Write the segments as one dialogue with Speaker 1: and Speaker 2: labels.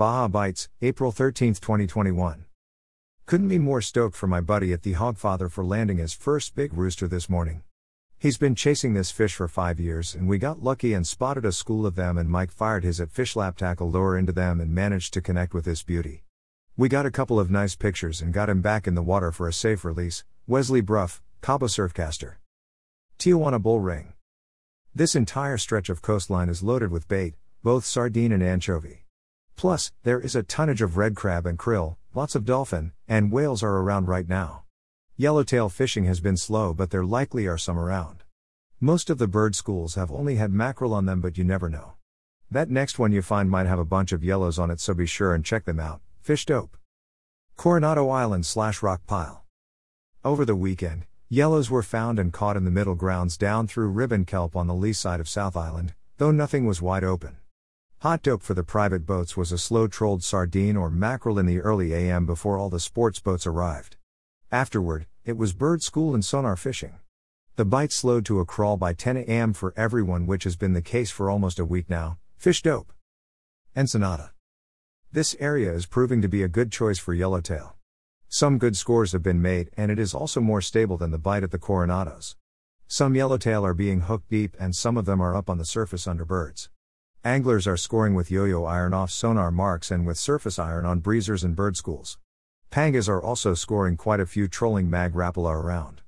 Speaker 1: Baja Bites, April 13, 2021. Couldn't be more stoked for my buddy at the Hogfather for landing his first big rooster this morning. He's been chasing this fish for five years, and we got lucky and spotted a school of them, and Mike fired his at fish lap tackle lure into them and managed to connect with this beauty. We got a couple of nice pictures and got him back in the water for a safe release. Wesley Bruff, Cabo Surfcaster. Tijuana Bull Ring. This entire stretch of coastline is loaded with bait, both sardine and anchovy. Plus, there is a tonnage of red crab and krill, lots of dolphin, and whales are around right now. Yellowtail fishing has been slow, but there likely are some around. Most of the bird schools have only had mackerel on them, but you never know. That next one you find might have a bunch of yellows on it, so be sure and check them out. Fish dope. Coronado Island slash rock pile. Over the weekend, yellows were found and caught in the middle grounds down through ribbon kelp on the lee side of South Island, though nothing was wide open. Hot dope for the private boats was a slow trolled sardine or mackerel in the early AM before all the sports boats arrived. Afterward, it was bird school and sonar fishing. The bite slowed to a crawl by 10 am for everyone, which has been the case for almost a week now. Fish dope. Ensenada. This area is proving to be a good choice for yellowtail. Some good scores have been made, and it is also more stable than the bite at the Coronados. Some yellowtail are being hooked deep, and some of them are up on the surface under birds. Anglers are scoring with yo yo iron off sonar marks and with surface iron on breezers and bird schools. Pangas are also scoring quite a few trolling mag rapala around.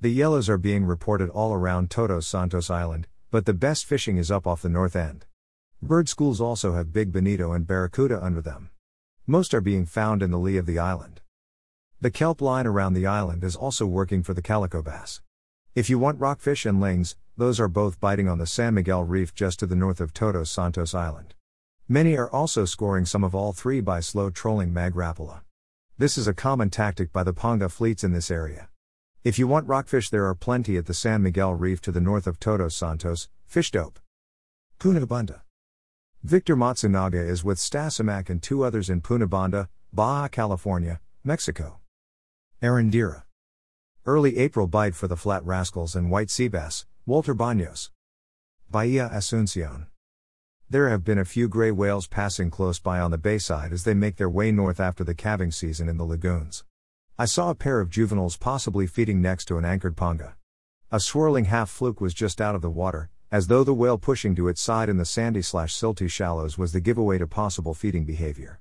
Speaker 1: The yellows are being reported all around Todos Santos Island, but the best fishing is up off the north end. Bird schools also have big bonito and barracuda under them. Most are being found in the lee of the island. The kelp line around the island is also working for the calico bass. If you want rockfish and lings, those are both biting on the San Miguel Reef just to the north of Todos Santos Island. Many are also scoring some of all three by slow trolling mag rapala. This is a common tactic by the Ponga fleets in this area. If you want rockfish, there are plenty at the San Miguel Reef to the north of Todos Santos, fish dope. Punta Banda. Victor Matsunaga is with Stasimak and two others in Punta Banda, Baja California, Mexico. Arandira. Early April bite for the flat rascals and white sea bass, Walter Baños. Bahia Asuncion. There have been a few gray whales passing close by on the bayside as they make their way north after the calving season in the lagoons. I saw a pair of juveniles possibly feeding next to an anchored ponga. A swirling half fluke was just out of the water, as though the whale pushing to its side in the sandy slash silty shallows was the giveaway to possible feeding behavior.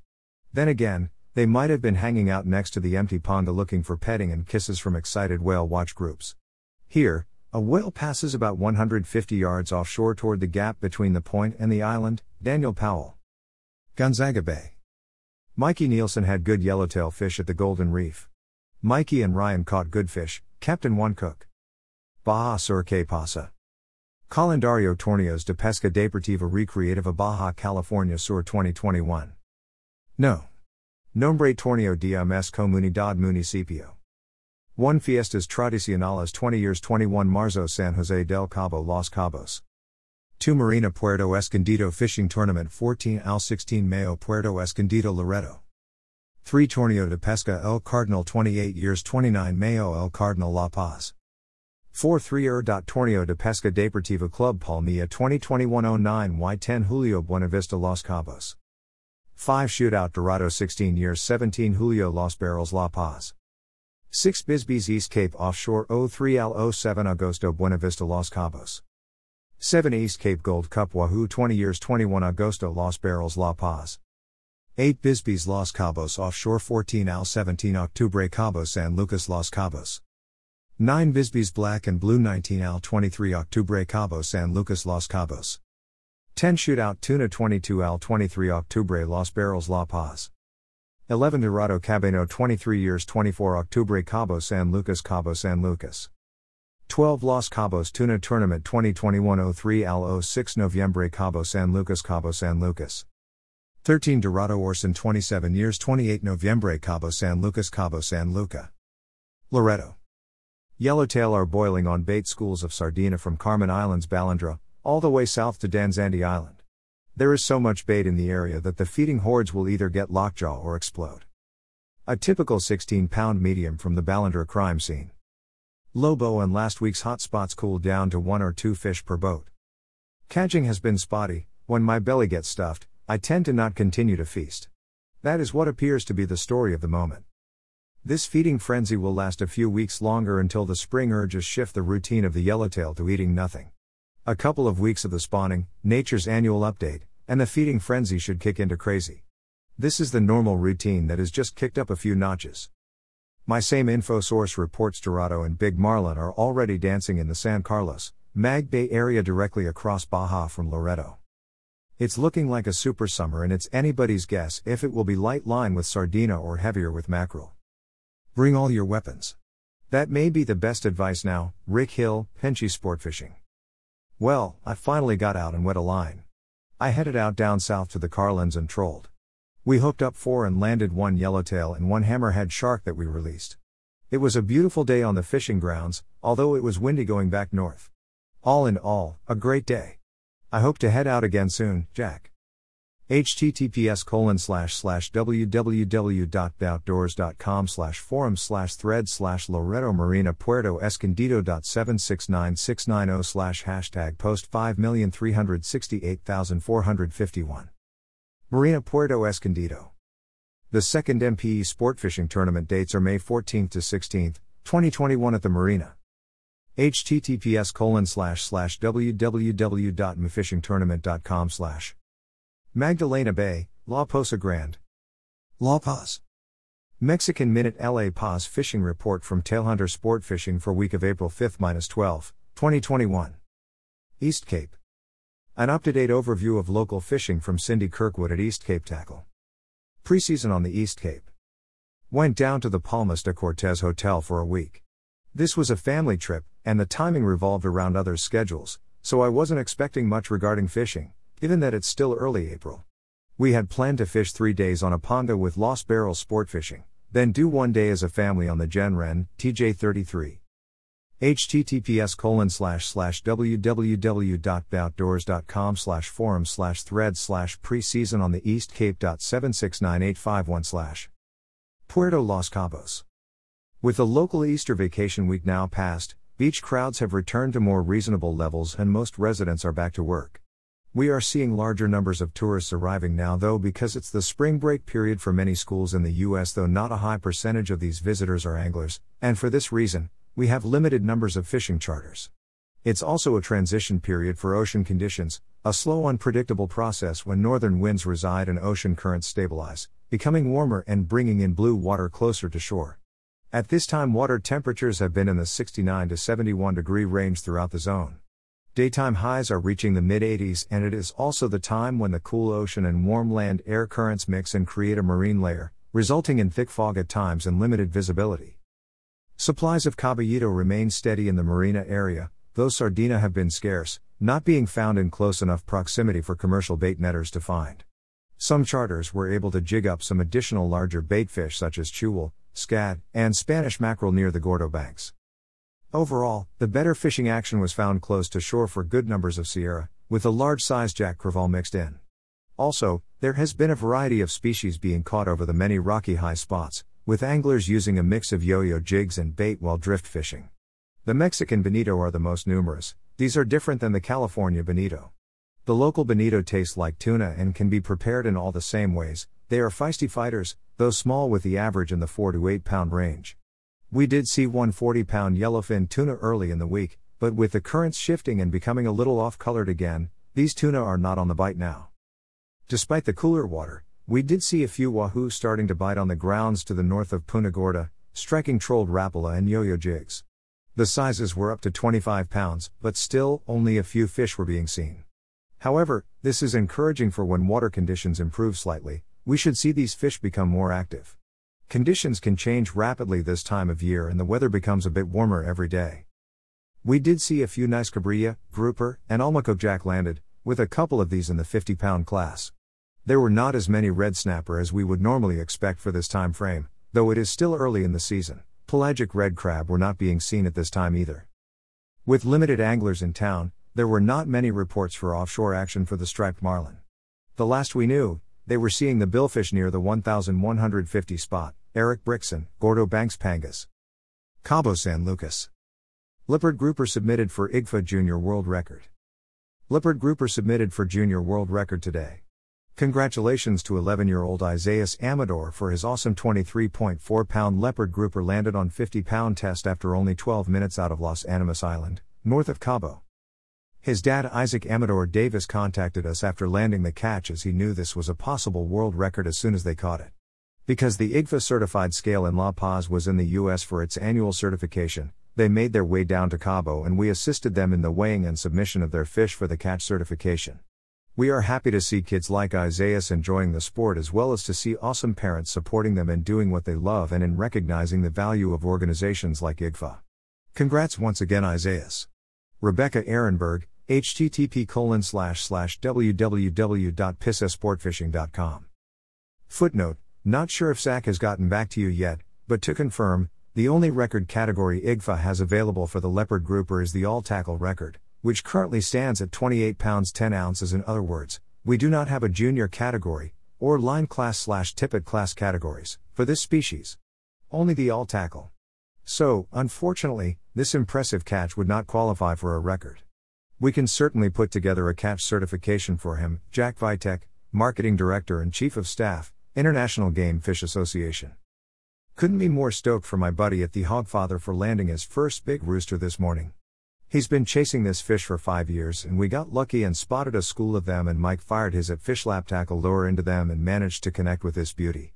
Speaker 1: Then again, they might have been hanging out next to the empty ponga looking for petting and kisses from excited whale watch groups. Here, a whale passes about 150 yards offshore toward the gap between the point and the island, Daniel Powell. Gonzaga Bay. Mikey Nielsen had good yellowtail fish at the Golden Reef. Mikey and Ryan caught good fish, Captain One Cook. Baja Sur que pasa. Calendario Torneos de Pesca Deportiva Recreativa Baja California Sur 2021. No. Nombre Torneo de Mes Comunidad Municipio. 1 Fiestas Tradicionales 20 years 21 Marzo San Jose del Cabo Los Cabos. 2 Marina Puerto Escondido Fishing Tournament 14 al 16 Mayo Puerto Escondido Loreto. 3 Torneo de Pesca El Cardonal 28 years 29 Mayo El Cardonal La Paz. 4 3 Er. Torneo de Pesca Deportiva Club Palmilla 2021 09 Y 10 Julio Buenavista Los Cabos. 5 Shootout Dorado 16 years 17 Julio Los Barriles La Paz. 6 Bisbees East Cape Offshore 03L 07 Agosto Buenavista Los Cabos. 7 East Cape Gold Cup Wahoo 20 years 21 Agosto Los Barriles La Paz. 8 Bisbees Los Cabos Offshore 14 Al 17 Octubre Cabo San Lucas Los Cabos. 9 Bisbees Black and Blue 19 Al 23 Octubre Cabo San Lucas Los Cabos. 10 Shootout Tuna 22 Al 23 Octubre Los Barriles La Paz. 11 Dorado Cabeno 23 years 24 Octubre Cabo San Lucas Cabo San Lucas. 12 Los Cabos Tuna Tournament 2021 03 Al 06 Noviembre Cabo San Lucas Cabo San Lucas. 13 Dorado Orson 27 years 28 Noviembre Cabo San Lucas Cabo San Luca. Loreto. Yellowtail are boiling on bait schools of Sardina from Carmen Islands Balandra, all the way south to Danzante Island. There is so much bait in the area that the feeding hordes will either get lockjaw or explode. A typical 16 pound medium from the Balandra crime scene. Lobo and last week's hot spots cooled down to one or two fish per boat. Catching has been spotty, when my belly gets stuffed, I tend to not continue to feast. That is what appears to be the story of the moment. This feeding frenzy will last a few weeks longer until the spring urges shift the routine of the yellowtail to eating nothing. A couple of weeks of the spawning, nature's annual update, and the feeding frenzy should kick into crazy. This is the normal routine that has just kicked up a few notches. My same info source reports Dorado and Big Marlin are already dancing in the San Carlos, Mag Bay area directly across Baja from Loreto. It's looking like a super summer and it's anybody's guess if it will be light line with sardina or heavier with mackerel. Bring all your weapons. That may be the best advice now, Rick Hill, Pinchy Sport Fishing. Well, I finally got out and wet a line. I headed out down south to the Carlins and trolled. We hooked up four and landed one yellowtail and one hammerhead shark that we released. It was a beautiful day on the fishing grounds, although it was windy going back north. All in all, a great day. I hope to head out again soon, Jack https colon slash slash www.bdoutdoors.com slash forum slash thread slash Loreto Marina Puerto Escondido dot seven six nine six nine zero slash hashtag post five million three hundred sixty eight thousand four hundred fifty one. Marina Puerto Escondido. The second MPE sport fishing tournament dates are May 14th to 16th, 2021 at the Marina. https colon slash slash www.mfishingtournament.com slash Magdalena Bay, La Posa Grande. La Paz. Mexican Minute LA Paz Fishing Report from Tailhunter Sport Fishing for week of April 5 12, 2021. East Cape. An up to date overview of local fishing from Cindy Kirkwood at East Cape Tackle. Preseason on the East Cape. Went down to the Palmas de Cortez Hotel for a week. This was a family trip, and the timing revolved around others' schedules, so I wasn't expecting much regarding fishing given that it's still early April. We had planned to fish three days on a ponga with Lost Barrel sport fishing, then do one day as a family on the Jen Ren, TJ33. https colon slash slash www.bdoutdoors.com slash forum slash thread slash preseason on the East Cape dot seven six nine eight five one slash Puerto Los Cabos. With the local Easter vacation week now past, beach crowds have returned to more reasonable levels and most residents are back to work. We are seeing larger numbers of tourists arriving now, though, because it's the spring break period for many schools in the U.S., though not a high percentage of these visitors are anglers, and for this reason, we have limited numbers of fishing charters. It's also a transition period for ocean conditions, a slow, unpredictable process when northern winds reside and ocean currents stabilize, becoming warmer and bringing in blue water closer to shore. At this time, water temperatures have been in the 69 to 71 degree range throughout the zone. Daytime highs are reaching the mid 80s, and it is also the time when the cool ocean and warm land air currents mix and create a marine layer, resulting in thick fog at times and limited visibility. Supplies of caballito remain steady in the marina area, though sardina have been scarce, not being found in close enough proximity for commercial bait netters to find. Some charters were able to jig up some additional larger bait fish such as chihuil, scad, and Spanish mackerel near the Gordo banks. Overall, the better fishing action was found close to shore for good numbers of Sierra, with a large size jack crevalle mixed in. Also, there has been a variety of species being caught over the many rocky high spots, with anglers using a mix of yo yo jigs and bait while drift fishing. The Mexican bonito are the most numerous, these are different than the California bonito. The local bonito tastes like tuna and can be prepared in all the same ways, they are feisty fighters, though small with the average in the 4 to 8 pound range. We did see one 40 pound yellowfin tuna early in the week, but with the currents shifting and becoming a little off colored again, these tuna are not on the bite now. Despite the cooler water, we did see a few wahoo starting to bite on the grounds to the north of Punta Gorda, striking trolled rapala and yo yo jigs. The sizes were up to 25 pounds, but still, only a few fish were being seen. However, this is encouraging for when water conditions improve slightly, we should see these fish become more active. Conditions can change rapidly this time of year and the weather becomes a bit warmer every day. We did see a few nice cabrilla, grouper, and almaco jack landed, with a couple of these in the 50 pound class. There were not as many red snapper as we would normally expect for this time frame, though it is still early in the season. Pelagic red crab were not being seen at this time either. With limited anglers in town, there were not many reports for offshore action for the striped marlin. The last we knew, they were seeing the billfish near the 1150 spot. Eric Brictson, Gordo Banks Pangas. Cabo San Lucas. Leopard Grouper submitted for IGFA Junior World Record. Leopard Grouper submitted for Junior World Record today. Congratulations to 11 year old Isaias Amador for his awesome 23.4 pound leopard grouper landed on 50 pound test after only 12 minutes out of Las Animas Island, north of Cabo. His dad Isaac Amador Davis contacted us after landing the catch as he knew this was a possible world record as soon as they caught it. Because the IGFA certified scale in La Paz was in the US for its annual certification, they made their way down to Cabo and we assisted them in the weighing and submission of their fish for the catch certification. We are happy to see kids like Isaias enjoying the sport as well as to see awesome parents supporting them in doing what they love and in recognizing the value of organizations like IGFA. Congrats once again, Isaias. Rebecca Ehrenberg, http colon slash slash www.piscessportfishing.com. Footnote, not sure if Zach has gotten back to you yet, but to confirm, the only record category IGFA has available for the leopard grouper is the all tackle record, which currently stands at 28 pounds 10 ounces. In other words, we do not have a junior category, or line class slash tippet class categories, for this species. Only the all tackle. So, unfortunately, this impressive catch would not qualify for a record. We can certainly put together a catch certification for him, Jack Vitek, Marketing Director and Chief of Staff, International Game Fish Association. Couldn't be more stoked for my buddy at the Hogfather for landing his first big rooster this morning. He's been chasing this fish for five years, and we got lucky and spotted a school of them, and Mike fired his at fish lap tackle lure into them and managed to connect with this beauty.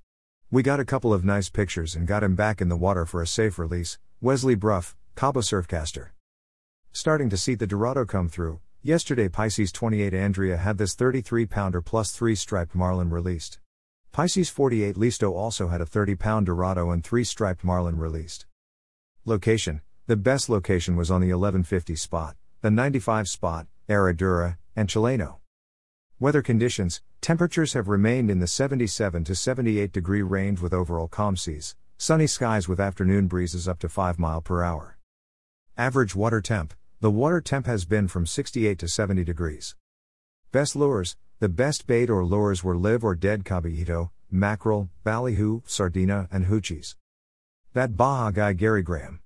Speaker 1: We got a couple of nice pictures and got him back in the water for a safe release. Wesley Bruff, Cabo Surfcaster. Starting to see the Dorado come through. Yesterday, Pisces 28 Andrea had this 33 pounder plus 3 striped marlin released. Pisces 48 Listo also had a 30 pound Dorado and 3 striped marlin released. Location the best location was on the 1150 spot, the 95 spot, Herradura, and Chileno. Weather conditions temperatures have remained in the 77 to 78 degree range with overall calm seas, sunny skies with afternoon breezes up to 5 mile per hour. Average water temp the water temp has been from 68 to 70 degrees. Best lures the best bait or lures were live or dead caballito, mackerel, ballyhoo, sardina, and hoochies. That Baja guy Gary Graham.